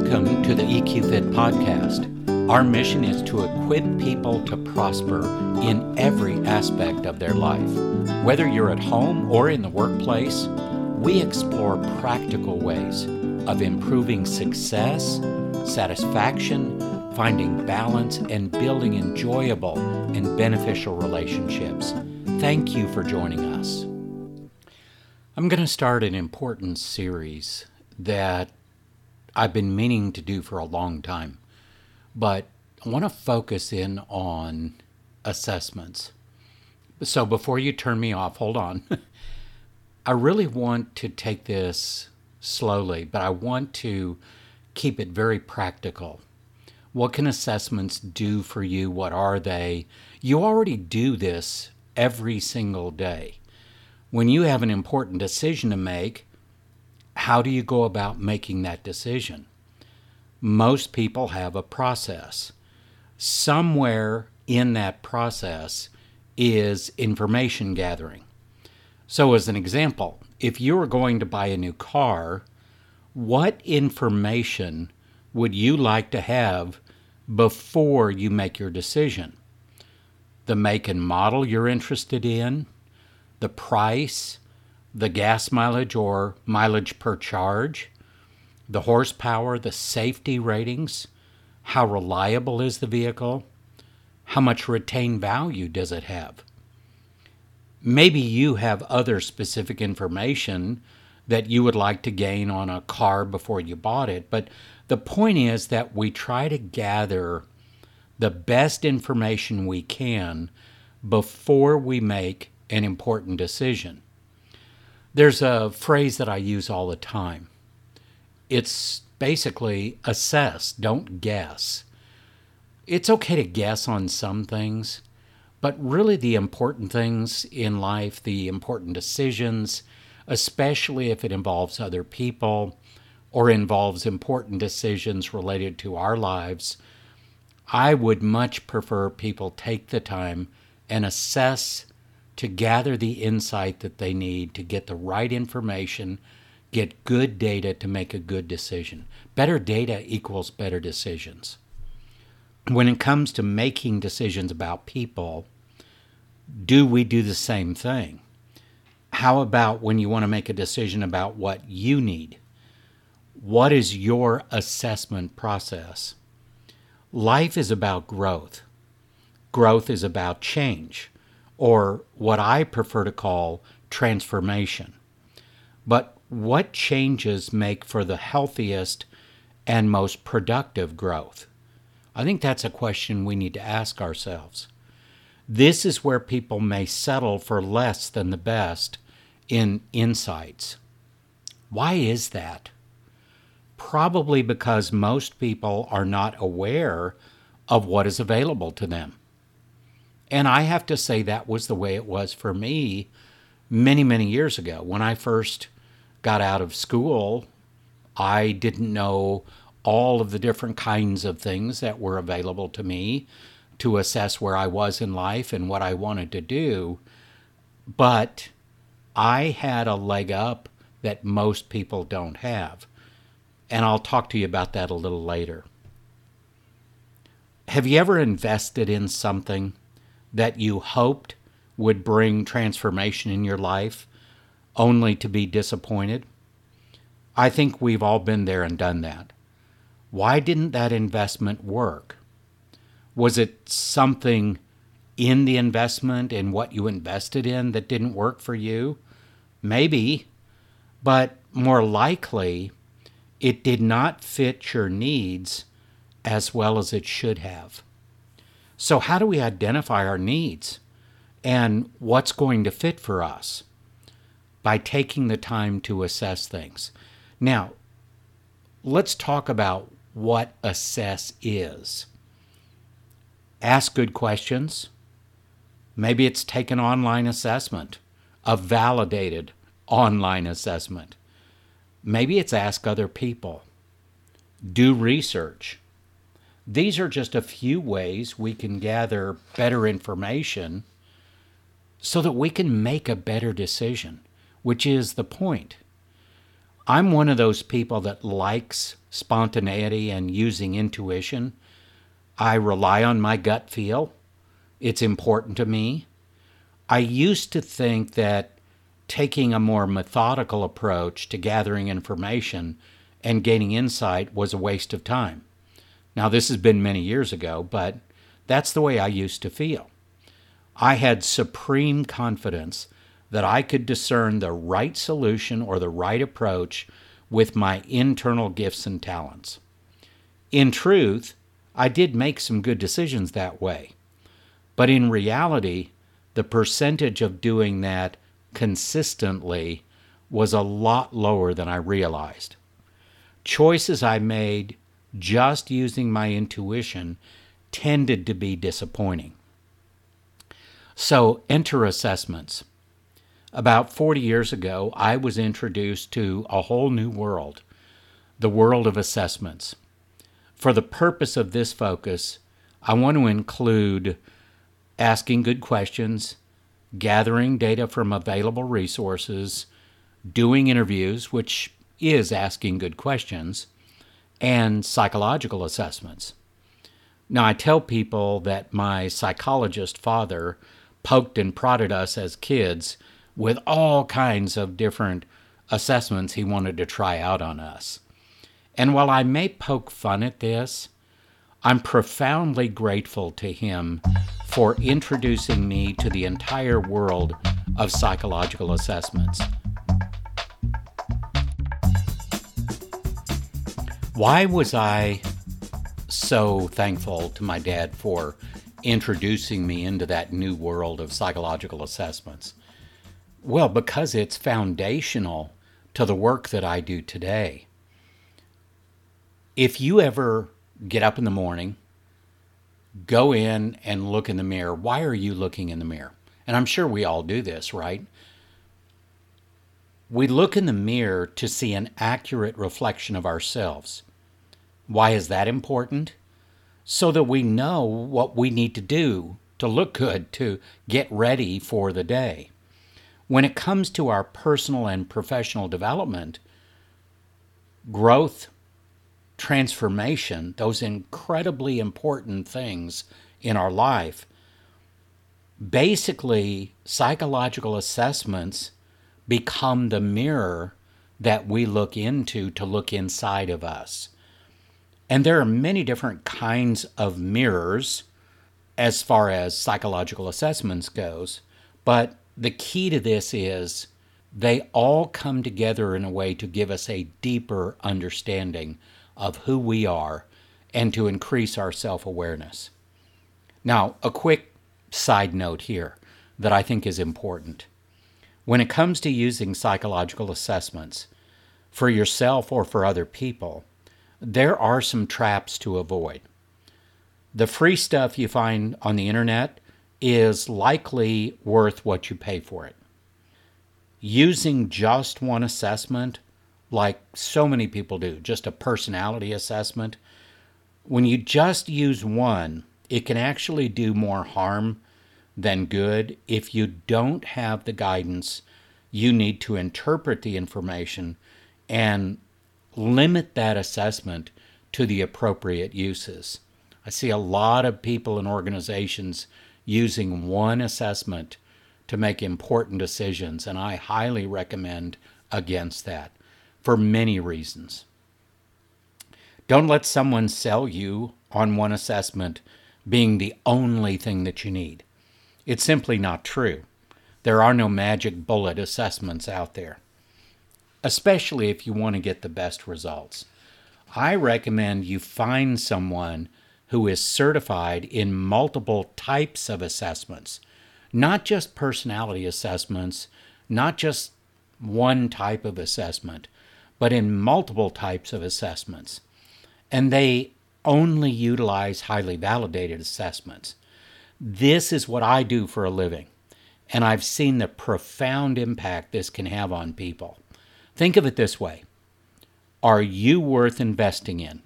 Welcome to the EQ Fit podcast. Our mission is to equip people to prosper in every aspect of their life. Whether you're at home or in the workplace, we explore practical ways of improving success, satisfaction, finding balance, and building enjoyable and beneficial relationships. Thank you for joining us. I'm going to start an important series that I've been meaning to do for a long time, but I want to focus in on assessments. So before you turn me off, hold on. I really want to take this slowly, but I want to keep it very practical. What can assessments do for you? What are they? You already do this every single day. When you have an important decision to make, how do you go about making that decision? Most people have a process. Somewhere in that process is information gathering. So, as an example, if you were going to buy a new car, what information would you like to have before you make your decision? The make and model you're interested in, the price, the gas mileage or mileage per charge, the horsepower, the safety ratings, how reliable is the vehicle, how much retained value does it have. Maybe you have other specific information that you would like to gain on a car before you bought it, but the point is that we try to gather the best information we can before we make an important decision. There's a phrase that I use all the time. It's basically assess, don't guess. It's okay to guess on some things, but really the important things in life, the important decisions, especially if it involves other people or involves important decisions related to our lives, I would much prefer people take the time and assess to gather the insight that they need to get the right information, get good data to make a good decision. Better data equals better decisions. When it comes to making decisions about people, do we do the same thing? How about when you want to make a decision about what you need? What is your assessment process? Life is about growth. Growth is about change or what I prefer to call transformation. But what changes make for the healthiest and most productive growth? I think that's a question we need to ask ourselves. This is where people may settle for less than the best in insights. Why is that? Probably because most people are not aware of what is available to them. And I have to say that was the way it was for me many, many years ago. When I first got out of school, I didn't know all of the different kinds of things that were available to me to assess where I was in life and what I wanted to do. But I had a leg up that most people don't have. And I'll talk to you about that a little later. Have you ever invested in something that you hoped would bring transformation in your life only to be disappointed? I think we've all been there and done that. Why didn't that investment work? Was it something in the investment and what you invested in that didn't work for you? Maybe, but more likely, it did not fit your needs as well as it should have. So, how do we identify our needs and what's going to fit for us? By taking the time to assess things. Now, let's talk about what assess is. Ask good questions. Maybe it's take an online assessment, a validated online assessment. Maybe it's ask other people. Do research. These are just a few ways we can gather better information so that we can make a better decision, which is the point. I'm one of those people that likes spontaneity and using intuition. I rely on my gut feel. It's important to me. I used to think that taking a more methodical approach to gathering information and gaining insight was a waste of time. Now, this has been many years ago, but that's the way I used to feel. I had supreme confidence that I could discern the right solution or the right approach with my internal gifts and talents. In truth, I did make some good decisions that way. But in reality, the percentage of doing that consistently was a lot lower than I realized. Choices I made just using my intuition tended to be disappointing. So, enter assessments. About 40 years ago, I was introduced to a whole new world the world of assessments. For the purpose of this focus, I want to include asking good questions, gathering data from available resources, doing interviews, which is asking good questions, and psychological assessments. Now, I tell people that my psychologist father poked and prodded us as kids with all kinds of different assessments he wanted to try out on us. And while I may poke fun at this, I'm profoundly grateful to him for introducing me to the entire world of psychological assessments. Why was I so thankful to my dad for introducing me into that new world of psychological assessments? Well, because it's foundational to the work that I do today. If you ever get up in the morning, go in and look in the mirror, why are you looking in the mirror? And I'm sure we all do this, right? We look in the mirror to see an accurate reflection of ourselves. Why is that important? So that we know what we need to do to look good, to get ready for the day. When it comes to our personal and professional development, growth, transformation, those incredibly important things in our life, basically, psychological assessments become the mirror that we look into to look inside of us. And there are many different kinds of mirrors as far as psychological assessments goes, but the key to this is they all come together in a way to give us a deeper understanding of who we are and to increase our self awareness. Now, a quick side note here that I think is important. When it comes to using psychological assessments for yourself or for other people, there are some traps to avoid. The free stuff you find on the internet is likely worth what you pay for it. Using just one assessment, like so many people do, just a personality assessment, when you just use one, it can actually do more harm than good if you don't have the guidance you need to interpret the information and limit that assessment to the appropriate uses. I see a lot of people and organizations using one assessment to make important decisions, and I highly recommend against that for many reasons. Don't let someone sell you on one assessment being the only thing that you need. It's simply not true. There are no magic bullet assessments out there, especially if you want to get the best results. I recommend you find someone who is certified in multiple types of assessments, not just personality assessments, not just one type of assessment, but in multiple types of assessments. And they only utilize highly validated assessments. This is what I do for a living, and I've seen the profound impact this can have on people. Think of it this way Are you worth investing in?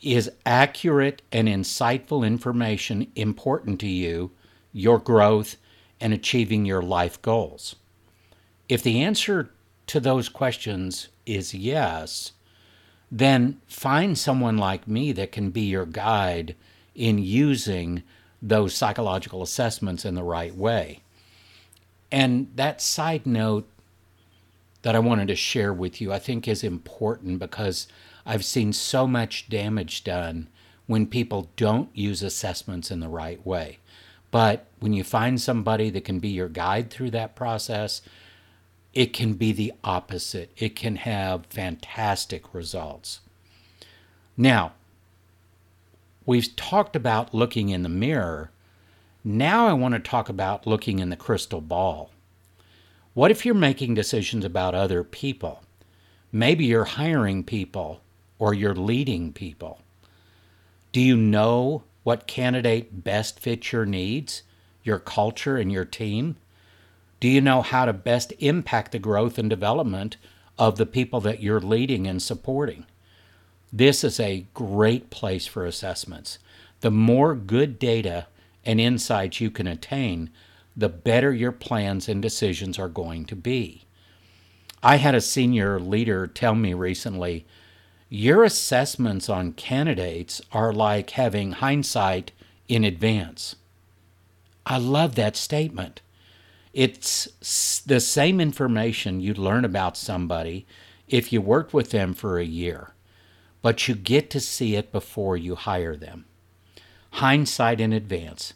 Is accurate and insightful information important to you, your growth, and achieving your life goals? If the answer to those questions is yes, then find someone like me that can be your guide in using those psychological assessments in the right way. And that side note that I wanted to share with you, I think is important because I've seen so much damage done when people don't use assessments in the right way. But when you find somebody that can be your guide through that process, it can be the opposite. It can have fantastic results. Now, we've talked about looking in the mirror. Now I want to talk about looking in the crystal ball. What if you're making decisions about other people? Maybe you're hiring people or you're leading people. Do you know what candidate best fits your needs, your culture, and your team? Do you know how to best impact the growth and development of the people that you're leading and supporting? This is a great place for assessments. The more good data and insights you can attain, the better your plans and decisions are going to be. I had a senior leader tell me recently your assessments on candidates are like having hindsight in advance. I love that statement. It's the same information you'd learn about somebody if you worked with them for a year, but you get to see it before you hire them. Hindsight in advance.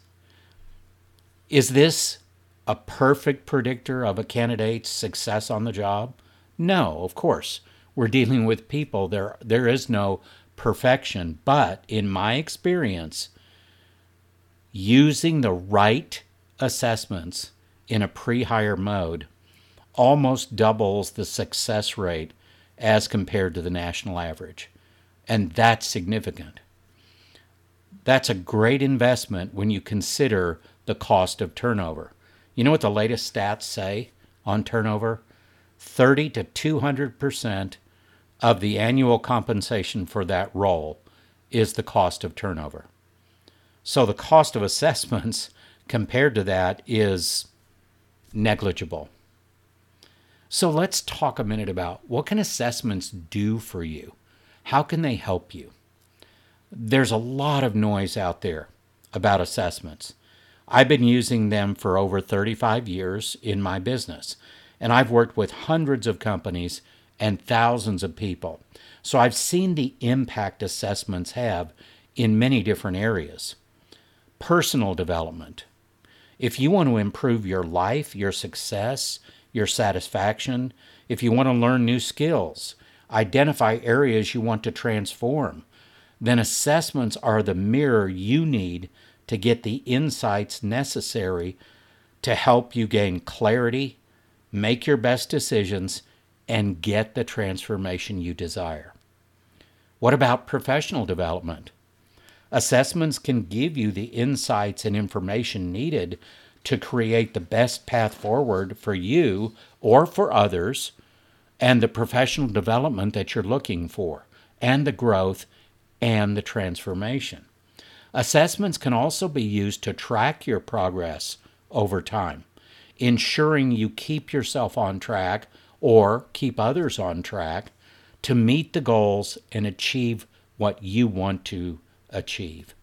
Is this a perfect predictor of a candidate's success on the job? No, of course. We're dealing with people. There, there is no perfection. But in my experience, using the right assessments in a pre hire mode almost doubles the success rate as compared to the national average. And that's significant. That's a great investment when you consider the cost of turnover. You know what the latest stats say on turnover? 30 to 200% of the annual compensation for that role is the cost of turnover. So the cost of assessments compared to that is negligible. So let's talk a minute about what can assessments do for you? How can they help you? There's a lot of noise out there about assessments. I've been using them for over 35 years in my business, and I've worked with hundreds of companies and thousands of people. So I've seen the impact assessments have in many different areas. Personal development. If you want to improve your life, your success, your satisfaction, if you want to learn new skills, identify areas you want to transform, then assessments are the mirror you need to get the insights necessary to help you gain clarity, make your best decisions, and get the transformation you desire. What about professional development? Assessments can give you the insights and information needed to create the best path forward for you or for others and the professional development that you're looking for, and the growth and the transformation. Assessments can also be used to track your progress over time, ensuring you keep yourself on track or keep others on track to meet the goals and achieve what you want to achieve.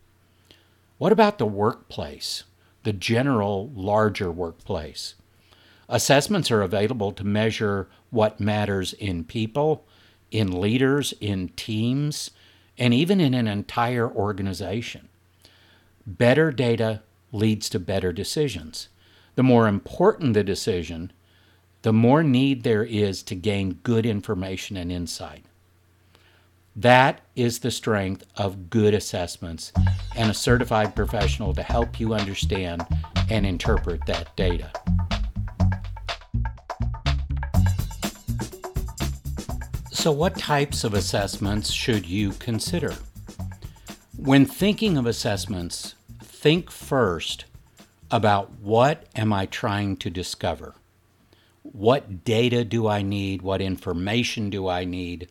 What about the workplace, the general larger workplace? Assessments are available to measure what matters in people, in leaders, in teams, and even in an entire organization. Better data leads to better decisions. The more important the decision, the more need there is to gain good information and insight. That is the strength of good assessments and a certified professional to help you understand and interpret that data. So, what types of assessments should you consider? When thinking of assessments, think first about what am I trying to discover? What data do I need? What information do I need?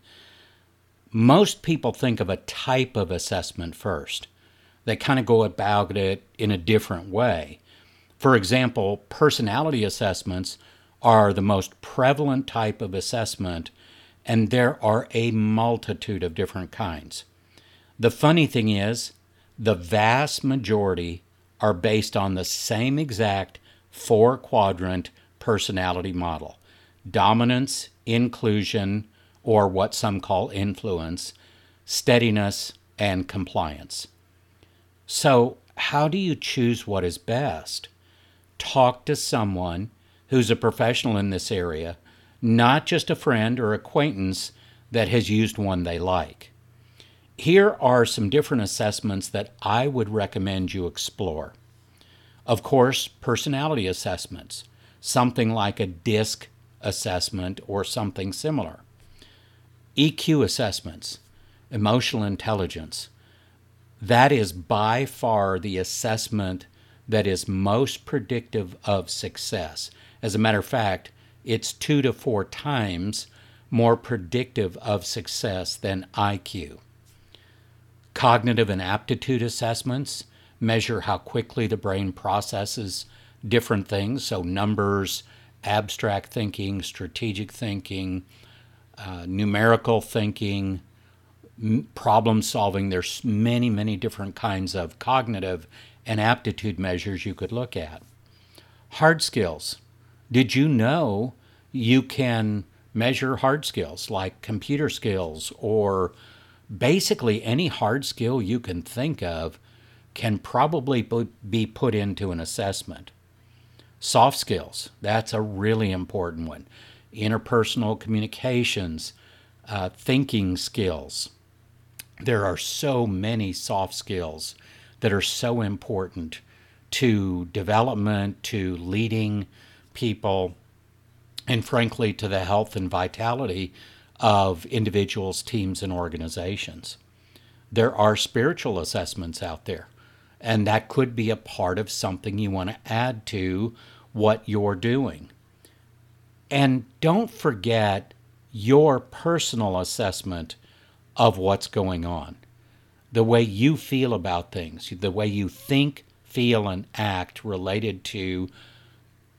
Most people think of a type of assessment first. They kind of go about it in a different way. For example, personality assessments are the most prevalent type of assessment and there are a multitude of different kinds. The funny thing is, the vast majority are based on the same exact four quadrant personality model dominance, inclusion, or what some call influence, steadiness, and compliance. So, how do you choose what is best? Talk to someone who's a professional in this area, not just a friend or acquaintance that has used one they like. Here are some different assessments that I would recommend you explore. Of course, personality assessments, something like a DISC assessment or something similar. EQ assessments, emotional intelligence. That is by far the assessment that is most predictive of success. As a matter of fact, it's two to four times more predictive of success than IQ. Cognitive and aptitude assessments measure how quickly the brain processes different things, so numbers, abstract thinking, strategic thinking, uh, numerical thinking, m- problem solving. There's many, many different kinds of cognitive and aptitude measures you could look at. Hard skills. Did you know you can measure hard skills like computer skills or basically any hard skill you can think of can probably be put into an assessment. Soft skills, that's a really important one. Interpersonal communications, uh, thinking skills. There are so many soft skills that are so important to development, to leading people, and frankly, to the health and vitality of individuals, teams, and organizations. There are spiritual assessments out there, and that could be a part of something you want to add to what you're doing. And don't forget your personal assessment of what's going on the way you feel about things, the way you think, feel, and act related to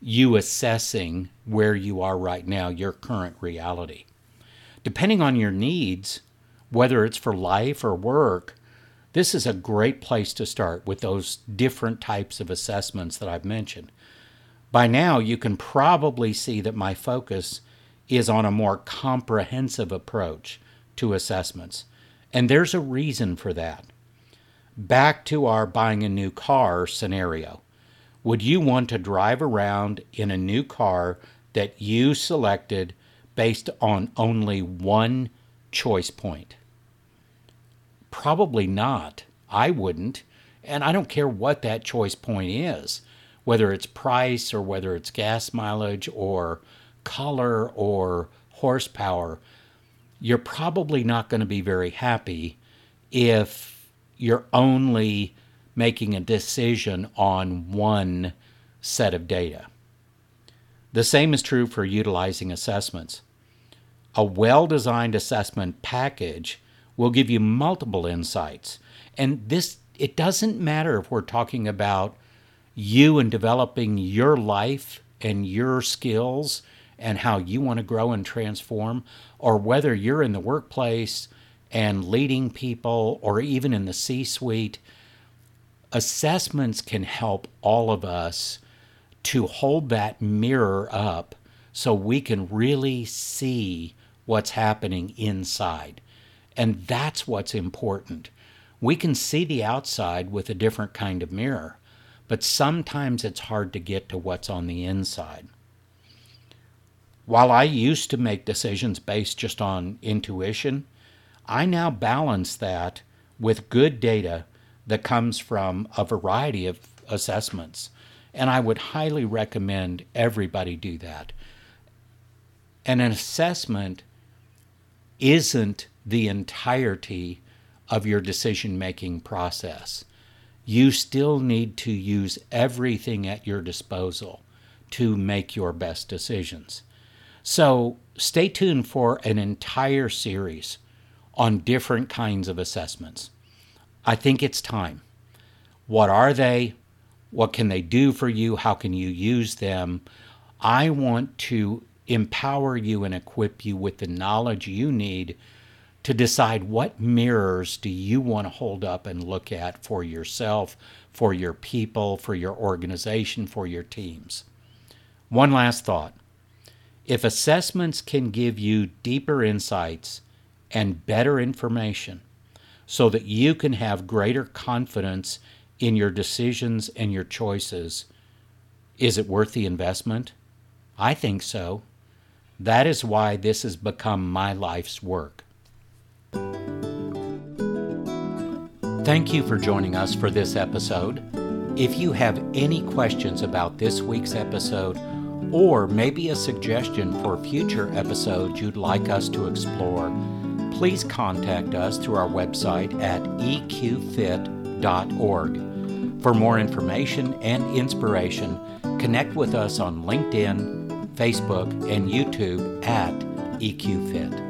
you assessing where you are right now, your current reality. Depending on your needs, whether it's for life or work, this is a great place to start with those different types of assessments that I've mentioned. By now, you can probably see that my focus is on a more comprehensive approach to assessments. And there's a reason for that. Back to our buying a new car scenario. Would you want to drive around in a new car that you selected based on only one choice point? Probably not. I wouldn't. And I don't care what that choice point is, whether it's price or whether it's gas mileage or color or horsepower you're probably not going to be very happy if you're only making a decision on one set of data. The same is true for utilizing assessments. A well designed assessment package will give you multiple insights. And this, it doesn't matter if we're talking about you and developing your life and your skills and how you want to grow and transform, or whether you're in the workplace and leading people or even in the C suite, assessments can help all of us to hold that mirror up so we can really see what's happening inside. And that's what's important. We can see the outside with a different kind of mirror, but sometimes it's hard to get to what's on the inside. While I used to make decisions based just on intuition, I now balance that with good data that comes from a variety of assessments. And I would highly recommend everybody do that. And an assessment isn't the entirety of your decision making process. You still need to use everything at your disposal to make your best decisions. So stay tuned for an entire series on different kinds of assessments. I think it's time. What are they? What can they do for you? How can you use them? I want to empower you and equip you with the knowledge you need to decide what mirrors do you want to hold up and look at for yourself, for your people, for your organization, for your teams. One last thought. If assessments can give you deeper insights and better information so that you can have greater confidence in your decisions and your choices, is it worth the investment? I think so. That is why this has become my life's work. Thank you for joining us for this episode. If you have any questions about this week's episode, or maybe a suggestion for future episodes you'd like us to explore, please contact us through our website at For more information and inspiration, connect with us on LinkedIn, Facebook, and YouTube at EQFit.